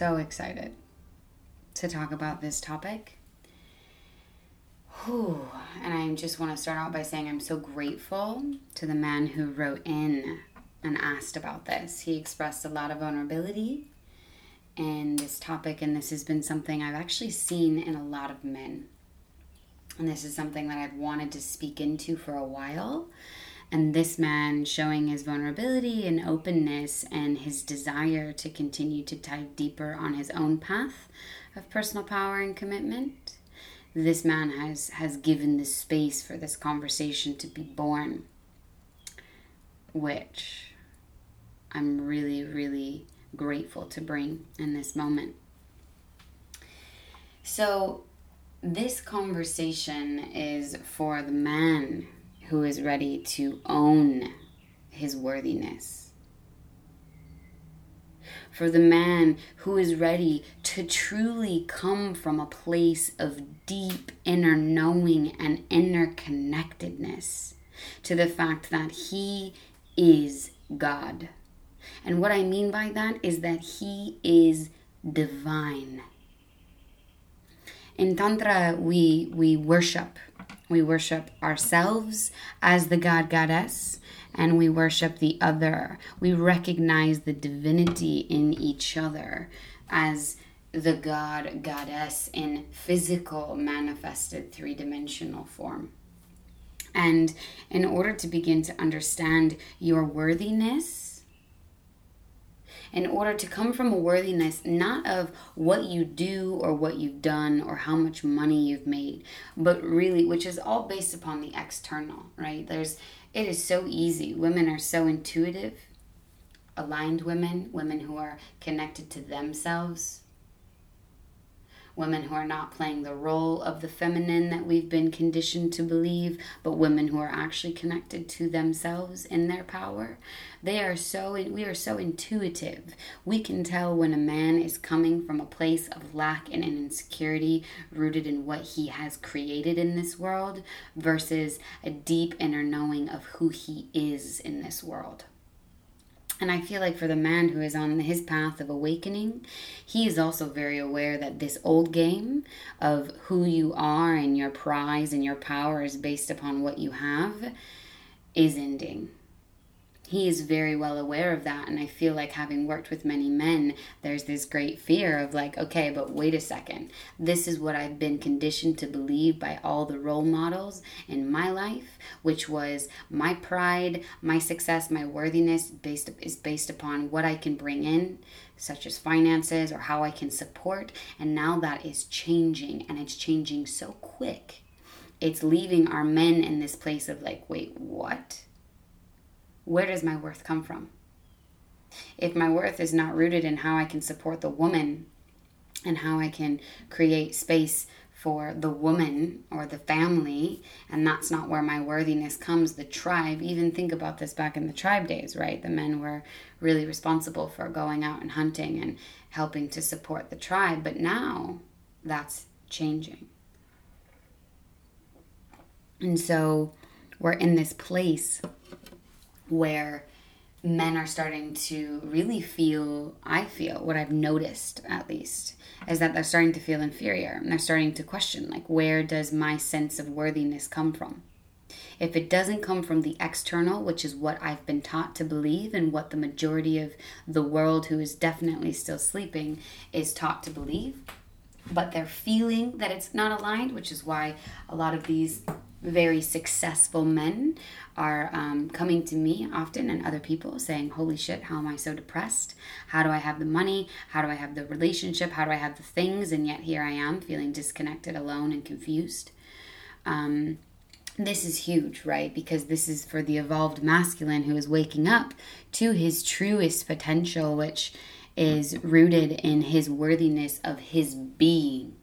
So excited to talk about this topic. Whew. And I just want to start out by saying I'm so grateful to the man who wrote in and asked about this. He expressed a lot of vulnerability in this topic, and this has been something I've actually seen in a lot of men. And this is something that I've wanted to speak into for a while and this man showing his vulnerability and openness and his desire to continue to dive deeper on his own path of personal power and commitment. This man has, has given the space for this conversation to be born, which I'm really, really grateful to bring in this moment. So, this conversation is for the man who is ready to own his worthiness. For the man who is ready to truly come from a place of deep inner knowing and inner connectedness to the fact that he is God. And what I mean by that is that he is divine. In Tantra, we, we worship we worship ourselves as the God Goddess, and we worship the other. We recognize the divinity in each other as the God Goddess in physical, manifested, three dimensional form. And in order to begin to understand your worthiness, in order to come from a worthiness not of what you do or what you've done or how much money you've made, but really, which is all based upon the external, right? There's, it is so easy. Women are so intuitive, aligned women, women who are connected to themselves, women who are not playing the role of the feminine that we've been conditioned to believe, but women who are actually connected to themselves in their power. They are so we are so intuitive. We can tell when a man is coming from a place of lack and insecurity rooted in what he has created in this world versus a deep inner knowing of who he is in this world. And I feel like for the man who is on his path of awakening, he is also very aware that this old game of who you are and your prize and your power is based upon what you have is ending he is very well aware of that. And i feel like having worked with many men there's this great fear of like okay but wait a second. This is what i've been conditioned to believe by all the role models in my life which was my pride my success my worthiness based is based upon what i can bring in such as finances or how i can support. And now that is changing and it's changing so quick. It's leaving our men in this place of like wait what where does my worth come from? If my worth is not rooted in how I can support the woman and how I can create space for the woman or the family, and that's not where my worthiness comes, the tribe, even think about this back in the tribe days, right? The men were really responsible for going out and hunting and helping to support the tribe, but now that's changing. And so we're in this place where men are starting to really feel i feel what i've noticed at least is that they're starting to feel inferior and they're starting to question like where does my sense of worthiness come from? If it doesn't come from the external which is what i've been taught to believe and what the majority of the world who is definitely still sleeping is taught to believe but they're feeling that it's not aligned which is why a lot of these very successful men are um, coming to me often and other people saying, Holy shit, how am I so depressed? How do I have the money? How do I have the relationship? How do I have the things? And yet here I am feeling disconnected, alone, and confused. Um, this is huge, right? Because this is for the evolved masculine who is waking up to his truest potential, which is rooted in his worthiness of his being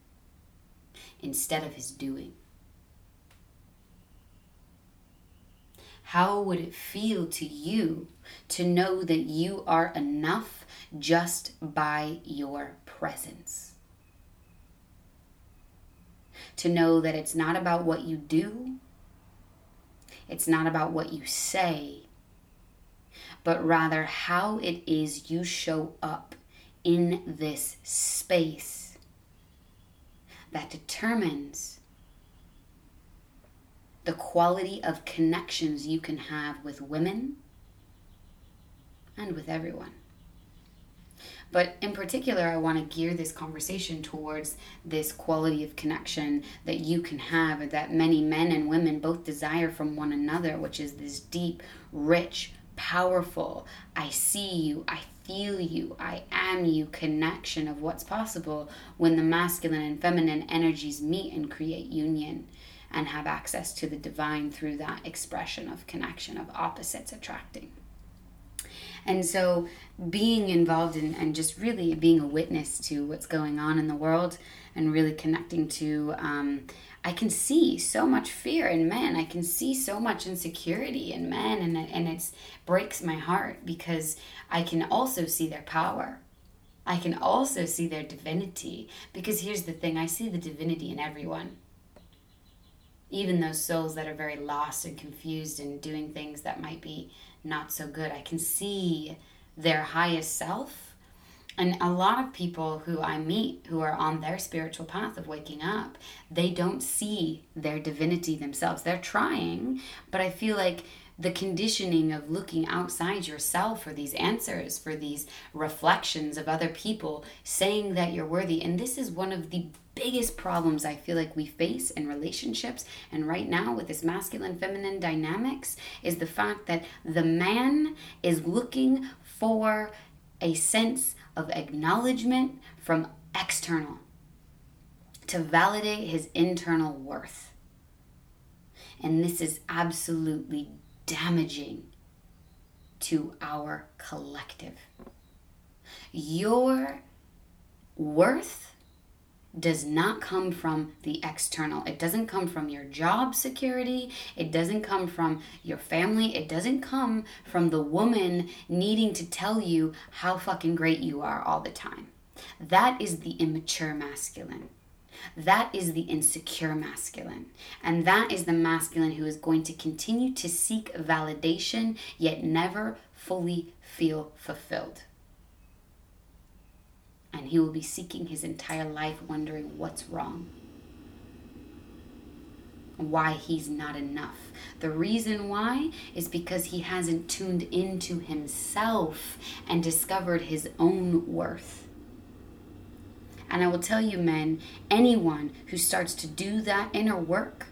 instead of his doing. How would it feel to you to know that you are enough just by your presence? To know that it's not about what you do, it's not about what you say, but rather how it is you show up in this space that determines the quality of connections you can have with women and with everyone. But in particular, I want to gear this conversation towards this quality of connection that you can have, that many men and women both desire from one another, which is this deep, rich, powerful, I see you, I feel you, I am you connection of what's possible when the masculine and feminine energies meet and create union and have access to the divine through that expression of connection, of opposites attracting. And so, being involved in and just really being a witness to what's going on in the world and really connecting to, um, I can see so much fear in men. I can see so much insecurity in men, and and it breaks my heart because I can also see their power. I can also see their divinity because here's the thing I see the divinity in everyone even those souls that are very lost and confused and doing things that might be not so good. I can see their highest self. And a lot of people who I meet who are on their spiritual path of waking up, they don't see their divinity themselves. They're trying, but I feel like the conditioning of looking outside yourself for these answers, for these reflections of other people saying that you're worthy. And this is one of the biggest problems I feel like we face in relationships and right now with this masculine feminine dynamics is the fact that the man is looking for a sense of acknowledgement from external to validate his internal worth. And this is absolutely damaging to our collective. Your worth does not come from the external. It doesn't come from your job security. It doesn't come from your family. It doesn't come from the woman needing to tell you how fucking great you are all the time. That is the immature masculine. That is the insecure masculine. And that is the masculine who is going to continue to seek validation yet never fully feel fulfilled. And he will be seeking his entire life, wondering what's wrong, why he's not enough. The reason why is because he hasn't tuned into himself and discovered his own worth. And I will tell you, men, anyone who starts to do that inner work,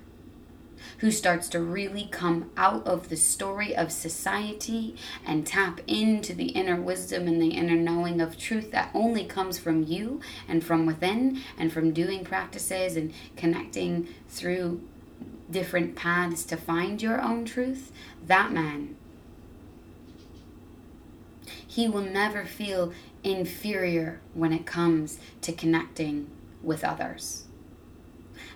who starts to really come out of the story of society and tap into the inner wisdom and the inner knowing of truth that only comes from you and from within and from doing practices and connecting through different paths to find your own truth, that man, he will never feel inferior when it comes to connecting with others.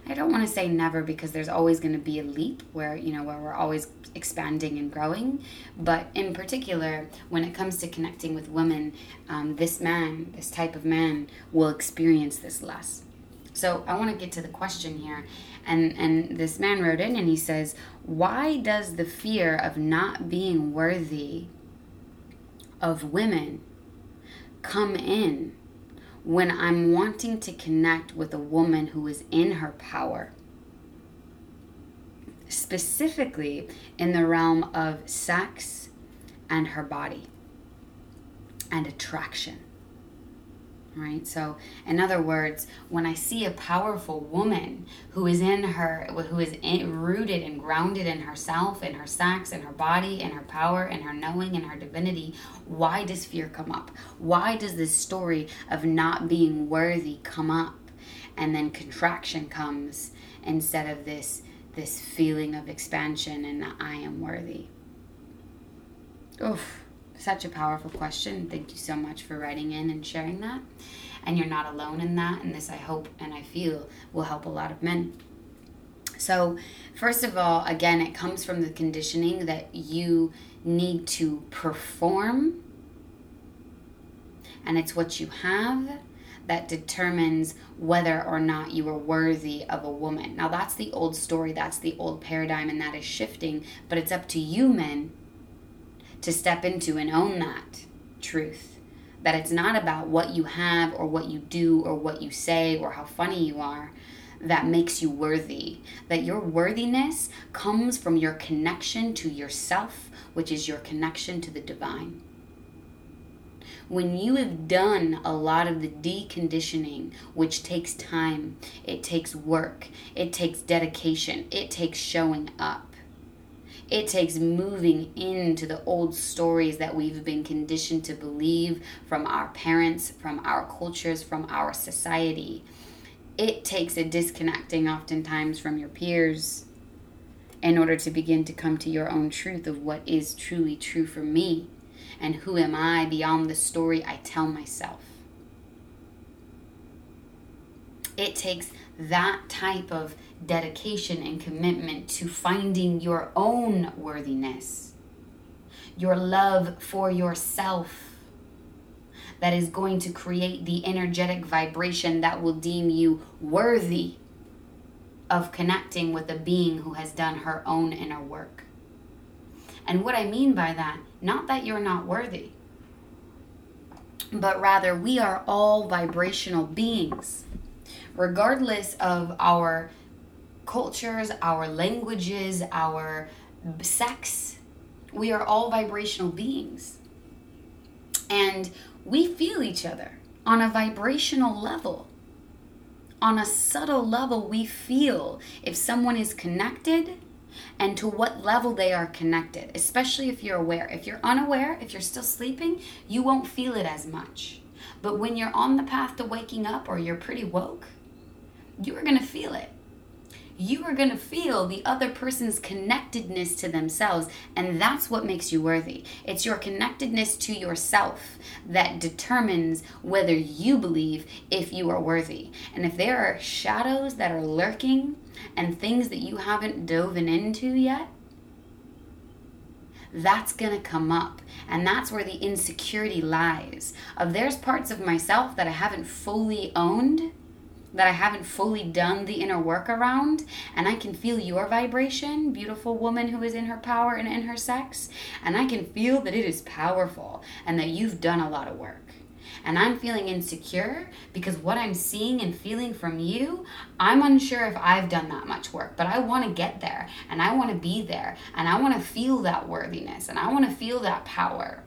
I don't want to say never because there's always going to be a leap where, you know, where we're always expanding and growing. But in particular, when it comes to connecting with women, um, this man, this type of man, will experience this less. So I want to get to the question here. And, and this man wrote in and he says, Why does the fear of not being worthy of women come in when I'm wanting to connect with a woman who is in her power. Specifically in the realm of sex and her body and attraction right? So, in other words, when I see a powerful woman who is in her, who is in, rooted and grounded in herself, in her sex, in her body, in her power, in her knowing, in her divinity, why does fear come up? Why does this story of not being worthy come up? And then contraction comes instead of this this feeling of expansion and I am worthy? Oof, such a powerful question. Thank you so much for writing in and sharing that. And you're not alone in that. And this, I hope and I feel, will help a lot of men. So, first of all, again, it comes from the conditioning that you need to perform, and it's what you have that determines whether or not you are worthy of a woman. Now, that's the old story, that's the old paradigm, and that is shifting, but it's up to you, men, to step into and own that truth. That it's not about what you have or what you do or what you say or how funny you are that makes you worthy. That your worthiness comes from your connection to yourself, which is your connection to the divine. When you have done a lot of the deconditioning, which takes time, it takes work, it takes dedication, it takes showing up it takes moving into the old stories that we've been conditioned to believe from our parents, from our cultures, from our society. It takes a disconnecting oftentimes from your peers in order to begin to come to your own truth of what is truly true for me and who am I beyond the story I tell myself. It takes that type of dedication and commitment to finding your own worthiness, your love for yourself that is going to create the energetic vibration that will deem you worthy of connecting with a being who has done her own inner work. And what I mean by that, not that you're not worthy, but rather we are all vibrational beings. Regardless of our cultures, our languages, our sex. We are all vibrational beings. And we feel each other on a vibrational level. On a subtle level, we feel if someone is connected and to what level they are connected, especially if you're aware. If you're unaware, if you're still sleeping, you won't feel it as much. But when you're on the path to waking up or you're pretty woke, you are going to feel it you are going to feel the other person's connectedness to themselves, and that's what makes you worthy. It's your connectedness to yourself that determines whether you believe if you are worthy. And if there are shadows that are lurking and things that you haven't dove into yet, that's going to come up. And that's where the insecurity lies. Of there's parts of myself that I haven't fully owned that I haven't fully done the inner work around, and I can feel your vibration, beautiful woman who is in her power and in her sex, and I can feel that it is powerful and that you've done a lot of work. And I'm feeling insecure because what I'm seeing and feeling from you, I'm unsure if I've done that much work, but I want to get there and I want to be there and I want to feel that worthiness and I want to feel that power.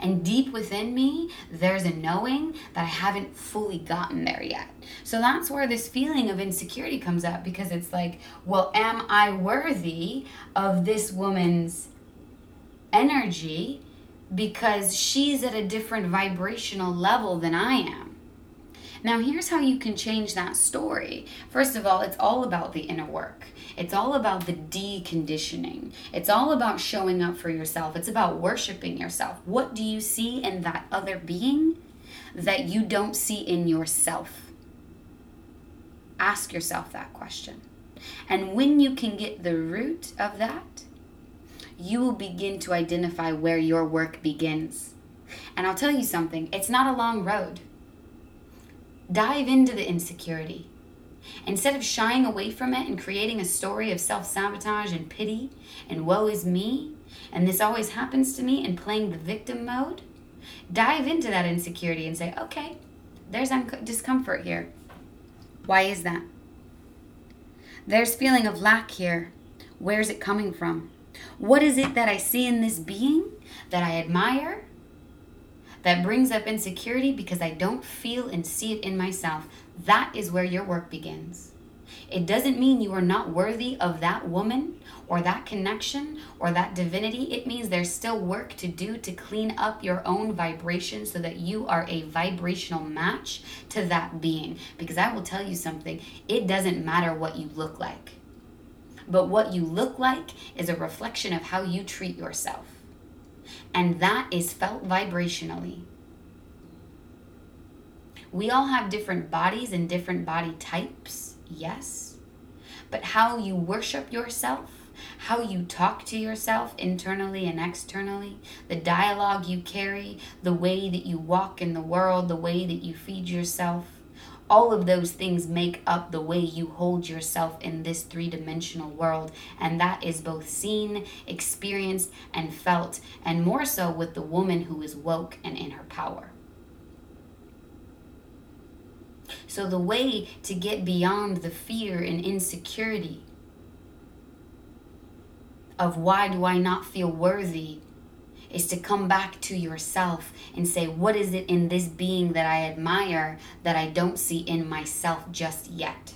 And deep within me, there's a knowing that I haven't fully gotten there yet. So that's where this feeling of insecurity comes up because it's like, well, am I worthy of this woman's energy because she's at a different vibrational level than I am? Now, here's how you can change that story. First of all, it's all about the inner work. It's all about the deconditioning. It's all about showing up for yourself. It's about worshiping yourself. What do you see in that other being that you don't see in yourself? Ask yourself that question. And when you can get the root of that, you will begin to identify where your work begins. And I'll tell you something, it's not a long road. Dive into the insecurity. Instead of shying away from it and creating a story of self sabotage and pity and woe is me, and this always happens to me, and playing the victim mode, dive into that insecurity and say, okay, there's un- discomfort here. Why is that? There's feeling of lack here. Where's it coming from? What is it that I see in this being that I admire that brings up insecurity because I don't feel and see it in myself, that is where your work begins. It doesn't mean you are not worthy of that woman or that connection or that divinity. It means there's still work to do to clean up your own vibration so that you are a vibrational match to that being. Because I will tell you something, it doesn't matter what you look like. But what you look like is a reflection of how you treat yourself. And that is felt vibrationally. We all have different bodies and different body types, yes. But how you worship yourself, how you talk to yourself internally and externally, the dialogue you carry, the way that you walk in the world, the way that you feed yourself, all of those things make up the way you hold yourself in this three dimensional world. And that is both seen, experienced, and felt, and more so with the woman who is woke and in her power. So, the way to get beyond the fear and insecurity of why do I not feel worthy is to come back to yourself and say, What is it in this being that I admire that I don't see in myself just yet?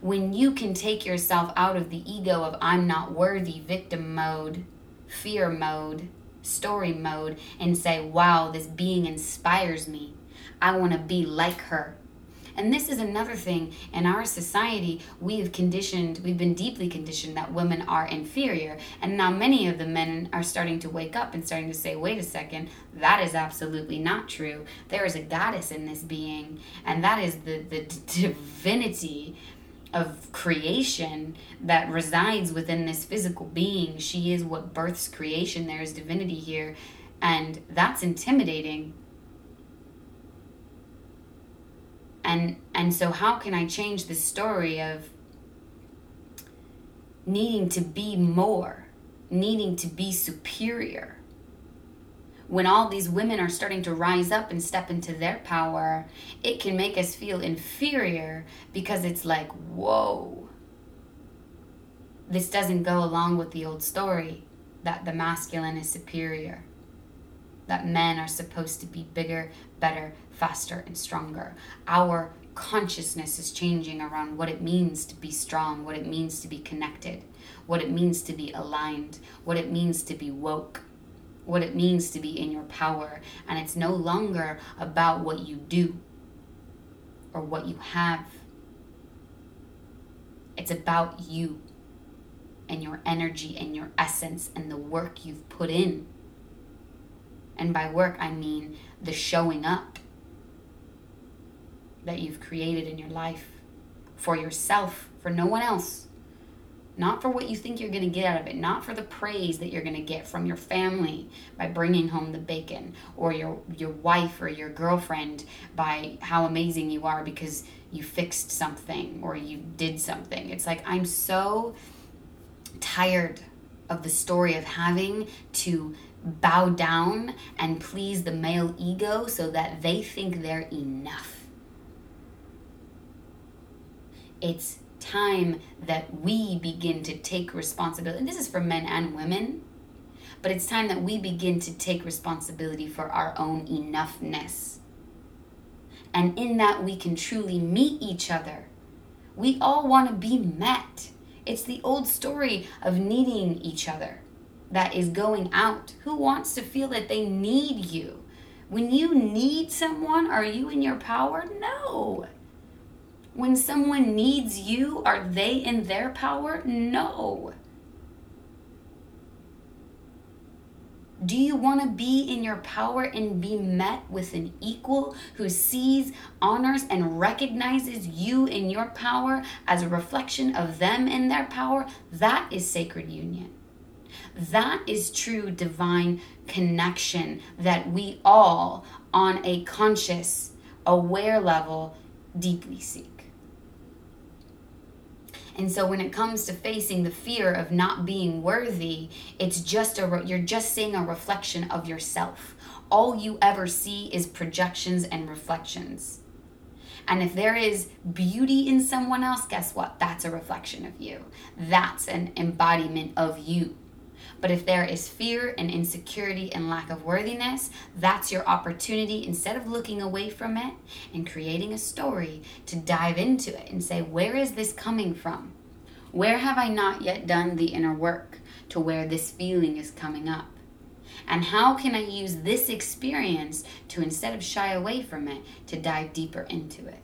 When you can take yourself out of the ego of I'm not worthy, victim mode, fear mode, story mode, and say, Wow, this being inspires me. I want to be like her. And this is another thing in our society, we have conditioned, we've been deeply conditioned that women are inferior. And now many of the men are starting to wake up and starting to say, wait a second, that is absolutely not true. There is a goddess in this being, and that is the, the divinity of creation that resides within this physical being. She is what births creation. There is divinity here. And that's intimidating and and so how can i change the story of needing to be more needing to be superior? When all these women are starting to rise up and step into their power it can make us feel inferior because it's like whoa. This doesn't go along with the old story that the masculine is superior that men are supposed to be bigger, better, faster, and stronger. Our consciousness is changing around what it means to be strong, what it means to be connected, what it means to be aligned, what it means to be woke, what it means to be in your power. And it's no longer about what you do or what you have, it's about you and your energy and your essence and the work you've put in. And by work, I mean the showing up that you've created in your life for yourself, for no one else. Not for what you think you're going to get out of it, not for the praise that you're going to get from your family by bringing home the bacon, or your, your wife or your girlfriend by how amazing you are because you fixed something or you did something. It's like, I'm so tired of the story of having to bow down and please the male ego so that they think they're enough. It's time that we begin to take responsibility. And this is for men and women, but it's time that we begin to take responsibility for our own enoughness. And in that, we can truly meet each other. We all want to be met. It's the old story of needing each other that is going out? Who wants to feel that they need you? When you need someone, are you in your power? No. When someone needs you, are they in their power? No. Do you want to be in your power and be met with an equal who sees, honors, and recognizes you in your power as a reflection of them in their power? That is sacred union. That is true divine connection that we all, on a conscious, aware level, deeply seek. And so when it comes to facing the fear of not being worthy, it's just a you're just seeing a reflection of yourself. All you ever see is projections and reflections. And if there is beauty in someone else, guess what? That's a reflection of you. That's an embodiment of you. But if there is fear and insecurity and lack of worthiness, that's your opportunity instead of looking away from it and creating a story to dive into it and say, where is this coming from? Where have I not yet done the inner work to where this feeling is coming up? And how can I use this experience to, instead of shy away from it, to dive deeper into it?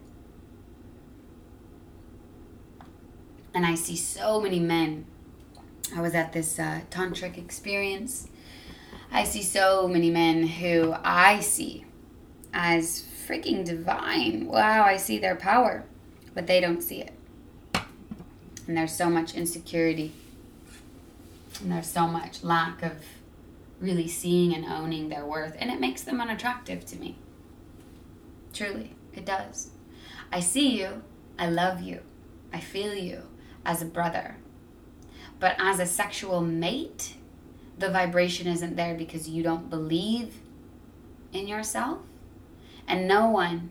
And I see so many men. I was at this uh, tantric experience. I see so many men who I see as freaking divine. Wow, I see their power, but they don't see it. And there's so much insecurity. And there's so much lack of really seeing and owning their worth. And it makes them unattractive to me. Truly, it does. I see you. I love you. I feel you as a brother. But as a sexual mate, the vibration isn't there because you don't believe in yourself. And no one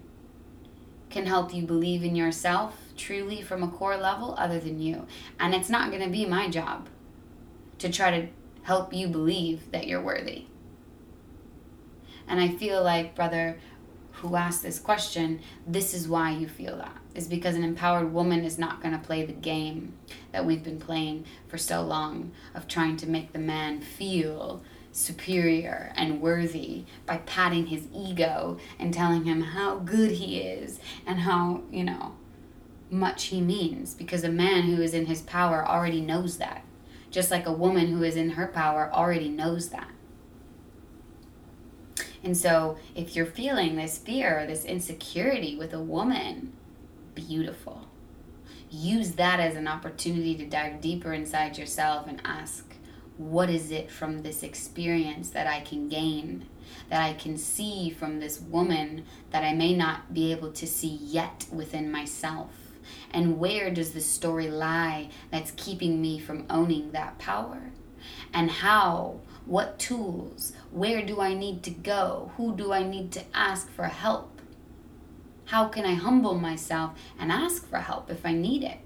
can help you believe in yourself truly from a core level other than you. And it's not going to be my job to try to help you believe that you're worthy. And I feel like, brother, who asked this question, this is why you feel that. Is because an empowered woman is not going to play the game that we've been playing for so long of trying to make the man feel superior and worthy by patting his ego and telling him how good he is and how, you know, much he means. Because a man who is in his power already knows that. Just like a woman who is in her power already knows that. And so, if you're feeling this fear, this insecurity with a woman, beautiful. Use that as an opportunity to dive deeper inside yourself and ask, what is it from this experience that I can gain, that I can see from this woman that I may not be able to see yet within myself? And where does the story lie that's keeping me from owning that power? And how what tools? Where do I need to go? Who do I need to ask for help? How can I humble myself and ask for help if I need it?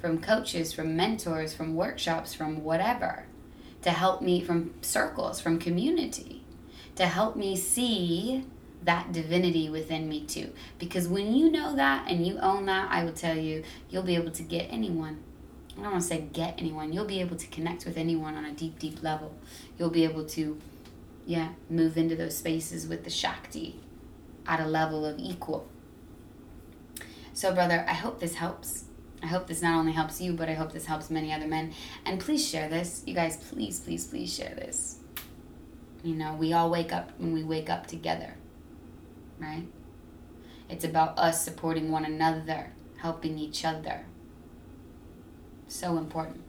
From coaches, from mentors, from workshops, from whatever. To help me from circles, from community. To help me see that divinity within me too. Because when you know that and you own that, I will tell you, you'll be able to get anyone I don't want to say get anyone. You'll be able to connect with anyone on a deep, deep level. You'll be able to, yeah, move into those spaces with the Shakti at a level of equal. So, brother, I hope this helps. I hope this not only helps you, but I hope this helps many other men. And please share this. You guys, please, please, please share this. You know, we all wake up when we wake up together, right? It's about us supporting one another, helping each other. So important.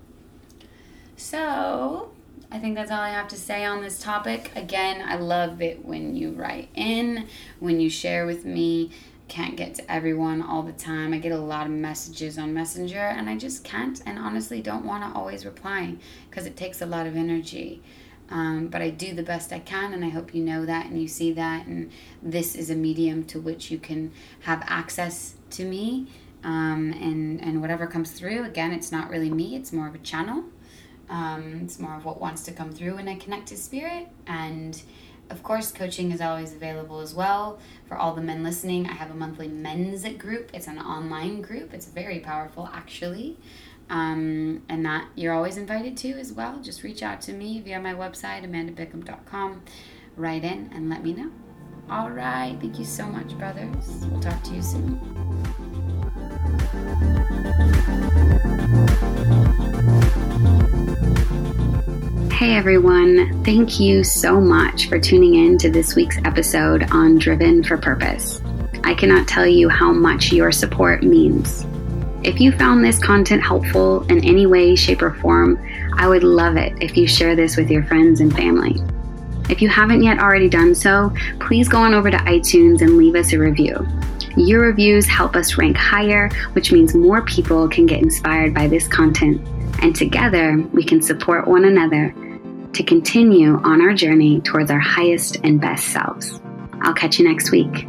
So, I think that's all I have to say on this topic. Again, I love it when you write in, when you share with me. Can't get to everyone all the time. I get a lot of messages on Messenger and I just can't and honestly don't want to always reply because it takes a lot of energy. Um, but I do the best I can, and I hope you know that and you see that. And this is a medium to which you can have access to me um, and and whatever comes through again it's not really me it's more of a channel um, it's more of what wants to come through when i connect to spirit. And of course coaching is always available as well. For all the men listening i have a monthly men's group. It's an online group. It's very powerful actually. Um, and that you're always invited to as well. Just reach out to me via my website amandabickham.com write in and let me know. All right. Thank you so much brothers. We'll talk to you soon Hey everyone, thank you so much for tuning in to this week's episode on Driven for Purpose. I cannot tell you how much your support means. If you found this content helpful in any way, shape, or form, I would love it if you share this with your friends and family. If you haven't yet already done so, please go on over to iTunes and leave us a review. Your reviews help us rank higher, which means more people can get inspired by this content. And together, we can support one another to continue on our journey towards our highest and best selves. I'll catch you next week.